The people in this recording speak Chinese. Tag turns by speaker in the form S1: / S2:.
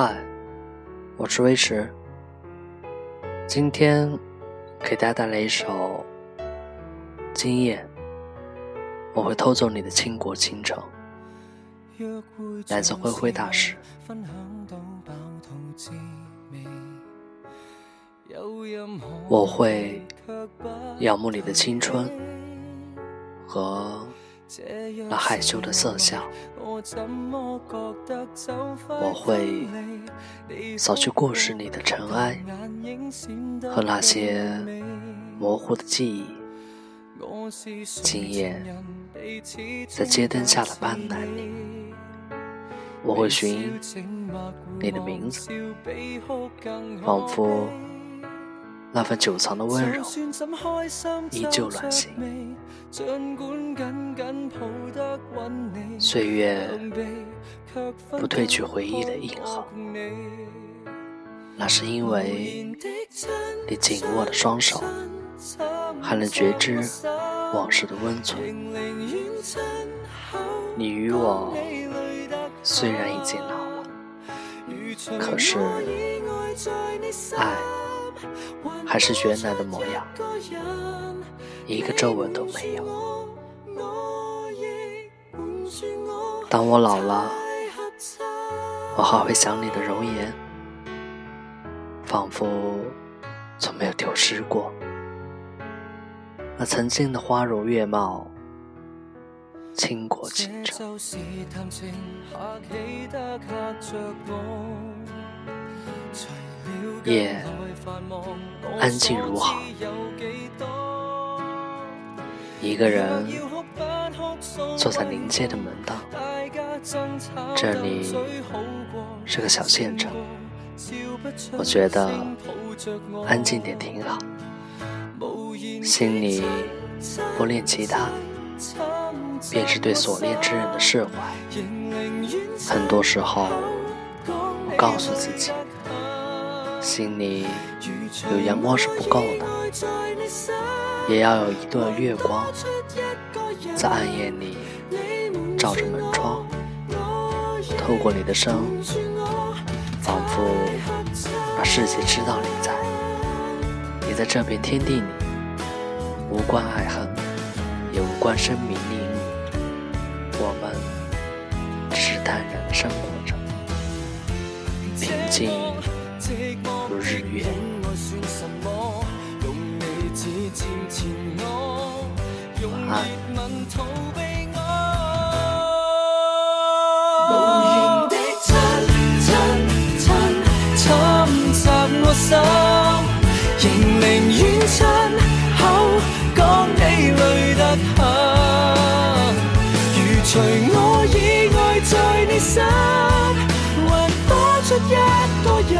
S1: 嗨，我是威驰。今天给大家带来一首《今夜我会偷走你的倾国倾城》，来自灰灰大师。我会仰慕你的青春和那害羞的色相，我会扫去故事里的尘埃和那些模糊的记忆。今夜在街灯下的斑斓里，我会寻你的名字，仿佛。那份久藏的温柔依旧暖心，岁月不褪去回忆的印痕，那是因为你紧握的双手还能觉知往事的温存。你与我虽然已经老了，可是爱。还是原来的模样，一个皱纹都没有。当我老了，我还会想你的容颜，仿佛从没有丢失过。那曾经的花容月貌，倾国倾城。夜安静如好，一个人坐在临街的门档，这里是个小县城，我觉得安静点挺好，心里不念其他，便是对所恋之人的释怀。很多时候，我告诉自己。心里有阳光是不够的，也要有一段月光，在暗夜里照着门窗，透过你的声，仿佛把世界知道你在，你在这片天地里，无关爱恨，也无关生名利禄，我们只是淡然的生如日月。晚安。无形的亲亲亲侵袭我心，仍宁愿亲口讲你累得很。如除我以外在你心，还多出一个人。